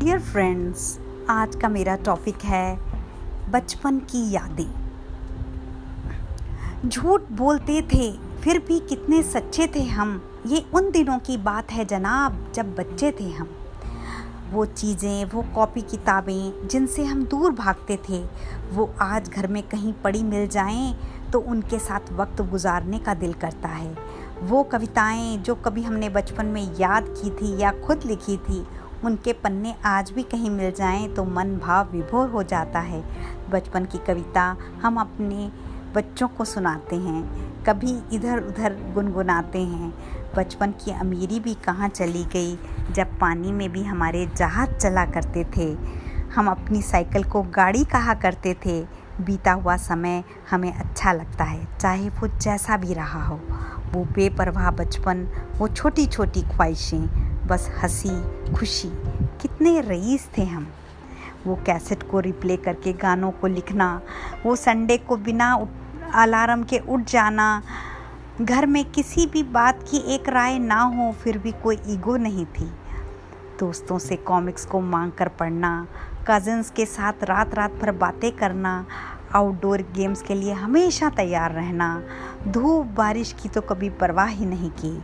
Dear friends आज का मेरा टॉपिक है बचपन की यादें। झूठ बोलते थे, फिर भी कितने सच्चे थे हम? ये उन दिनों की बात है जनाब, जब बच्चे थे हम। वो चीज़ें, वो कॉपी किताबें, जिनसे हम दूर भागते थे, वो आज घर में कहीं पड़ी मिल जाएँ तो उनके साथ वक्त गुजारने का दिल करता है। वो कविताएँ, जो कभी हमने बचपन में याद की थी या खुद लिखी थी उनके पन्ने आज भी कहीं मिल जाएँ तो मन भाव विभोर हो जाता है। बचपन की कविता हम अपने बच्चों को सुनाते हैं, कभी इधर उधर गुनगुनाते हैं। बचपन की अमीरी भी कहाँ चली गई, जब पानी में भी हमारे जहाज़ चला करते थे। हम अपनी साइकिल को गाड़ी कहा करते थे। बीता हुआ समय हमें अच्छा लगता है, चाहे वो जैसा भी रहा हो। वो बेपरवाह बचपन, वो छोटी छोटी ख्वाहिशें बस हँसी, खुशी, कितने रईस थे हम। वो कैसेट को रिप्ले करके गानों को लिखना, वो संडे को बिना अलार्म के उठ जाना, घर में किसी भी बात की एक राय ना हो, फिर भी कोई ईगो नहीं थी। दोस्तों से कॉमिक्स को मांग कर पढ़ना, कज़न्स के साथ रात रात भर बातें करना, आउटडोर गेम्स के लिए हमेशा तैयार रहना, धूप बारिश की तो कभी परवाह ही नहीं की।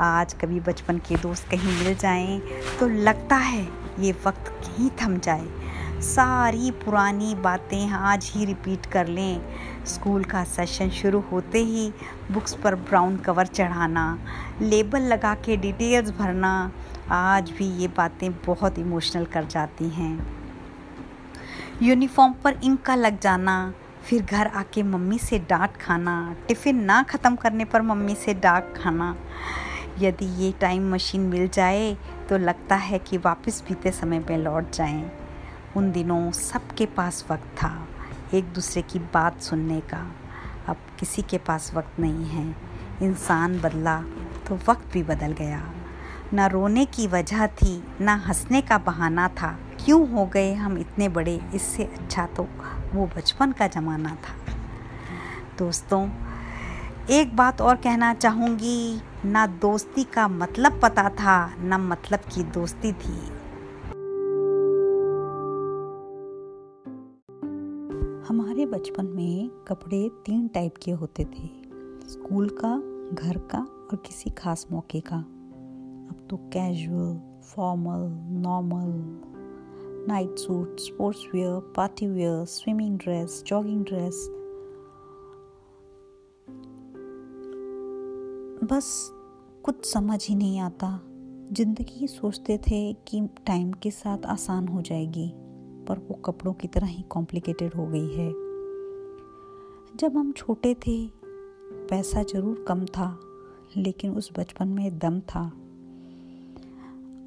आज कभी बचपन के दोस्त कहीं मिल जाएँ तो लगता है ये वक्त कहीं थम जाए। सारी पुरानी बातें आज ही रिपीट कर लें। स्कूल का सेशन शुरू होते ही बुक्स पर ब्राउन कवर चढ़ाना, लेबल लगा के डिटेल्स भरना, आज भी ये बातें बहुत इमोशनल कर जाती हैं। यूनिफॉर्म पर इंक लग जाना फिर घर आके मम्मी से डांट खाना, टिफ़िन ना ख़त्म करने पर मम्मी से डांट खाना। यदि ये टाइम मशीन मिल जाए तो लगता है कि वापस बीते समय में लौट जाएँ। उन दिनों सबके पास वक्त था, एक दूसरे की बात सुनने का। अब किसी के पास वक्त नहीं है। इंसान बदला तो वक्त भी बदल गया। ना रोने की वजह थी, ना हंसने का बहाना था। क्यों हो गए हम इतने बड़े? इससे अच्छा तो वो बचपन का ज़माना था। दोस्तों, एक बात और कहना चाहूँगी, ना दोस्ती का मतलब पता था, ना मतलब की दोस्ती थी। हमारे बचपन में कपड़े तीन टाइप के होते थे, स्कूल का, घर का और किसी खास मौके का। अब तो casual formal normal suit sports wear party wear swimming dress jogging dress बस कुछ समझ ही नहीं आता। ज़िंदगी सोचते थे कि टाइम के साथ आसान हो जाएगी, पर वो कपड़ों की तरह ही कॉम्प्लिकेटेड हो गई है। जब हम छोटे थे, पैसा ज़रूर कम था, लेकिन उस बचपन में दम था।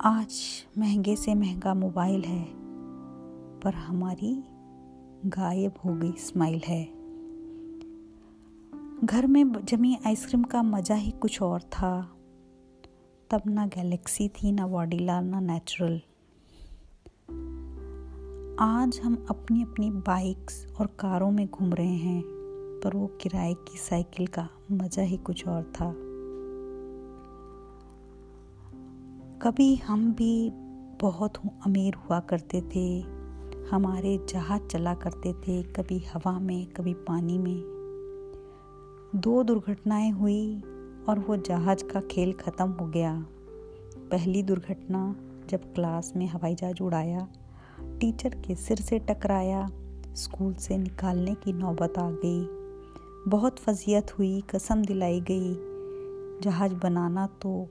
आज महँगे से महँगा मोबाइल है पर हमारी गायब हो गई स्माइल है। घर में जमी आइसक्रीम का मज़ा ही कुछ और था, तब ना गैलेक्सी थी, ना वॉडीला, ना नेचुरल। आज हम अपनी अपनी बाइक्स और कारों में घूम रहे हैं, पर वो किराए की साइकिल का मज़ा ही कुछ और था। कभी हम भी बहुत अमीर हुआ करते थे हमारे जहाज़ चला करते थे, कभी हवा में, कभी पानी में। दो दुर्घटनाएँ हुई और वो जहाज़ का खेल ख़त्म हो गया। पहली दुर्घटना जब क्लास में हवाई जहाज़ उड़ाया, टीचर के सिर से टकराया, स्कूल से निकालने की नौबत आ गई। बहुत फजीयत हुई, कसम दिलाई गई। जहाज़ बनाना तो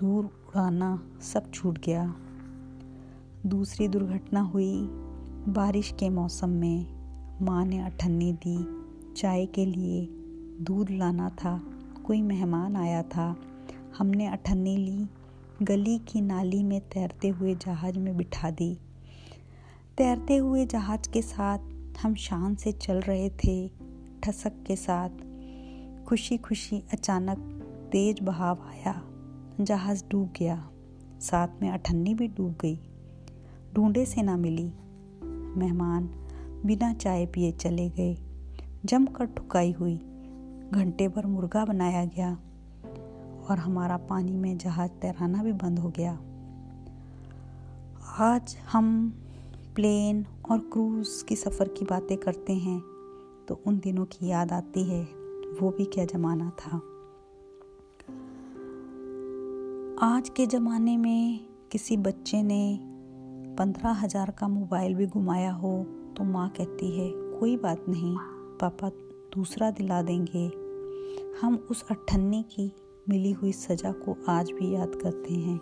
दूर उड़ाना सब छूट गया। दूसरी दुर्घटना हुई बारिश के मौसम में माँ ने अठन्नी दी। चाय के लिए दूध लाना था। कोई मेहमान आया था। हमने अठन्नी ली। गली की नाली में तैरते हुए जहाज़ में बिठा दी। तैरते हुए जहाज़ के साथ हम शान से चल रहे थे, ठसक के साथ। खुशी खुशी अचानक तेज बहाव आया। जहाज़ डूब गया। साथ में अठन्नी भी डूब गई। ढूंढे से ना मिली। मेहमान बिना चाय पिए चले गए। जमकर ठुकाई हुई। घंटे भर मुर्गा बनाया गया और हमारा पानी में जहाज़ तैराना भी बंद हो गया। आज हम प्लेन और क्रूज़ की सफ़र की बातें करते हैं तो उन दिनों की याद आती है। वो भी क्या ज़माना था? आज के ज़माने में किसी बच्चे ने पंद्रह हज़ार का मोबाइल भी घुमाया हो तो माँ कहती है, कोई बात नहीं, पापा दूसरा दिला देंगे। हम उस अट्ठन्नी की मिली हुई सज़ा को आज भी याद करते हैं।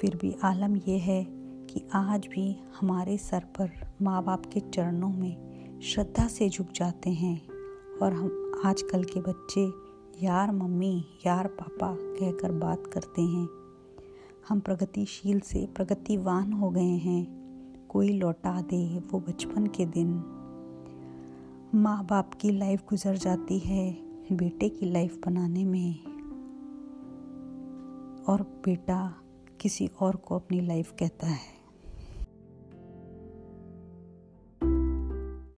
फिर भी आलम यह है कि आज भी हमारे सर पर माँ बाप के चरणों में श्रद्धा से झुक जाते हैं और हम आजकल के बच्चे यार मम्मी, यार पापा कहकर बात करते हैं। हम प्रगतिशील से प्रगतिवान हो गए हैं। कोई लौटा दे वो बचपन के दिन। माँ बाप की लाइफ गुजर जाती है बेटे की लाइफ बनाने में। और बेटा किसी और को अपनी लाइफ कहता है।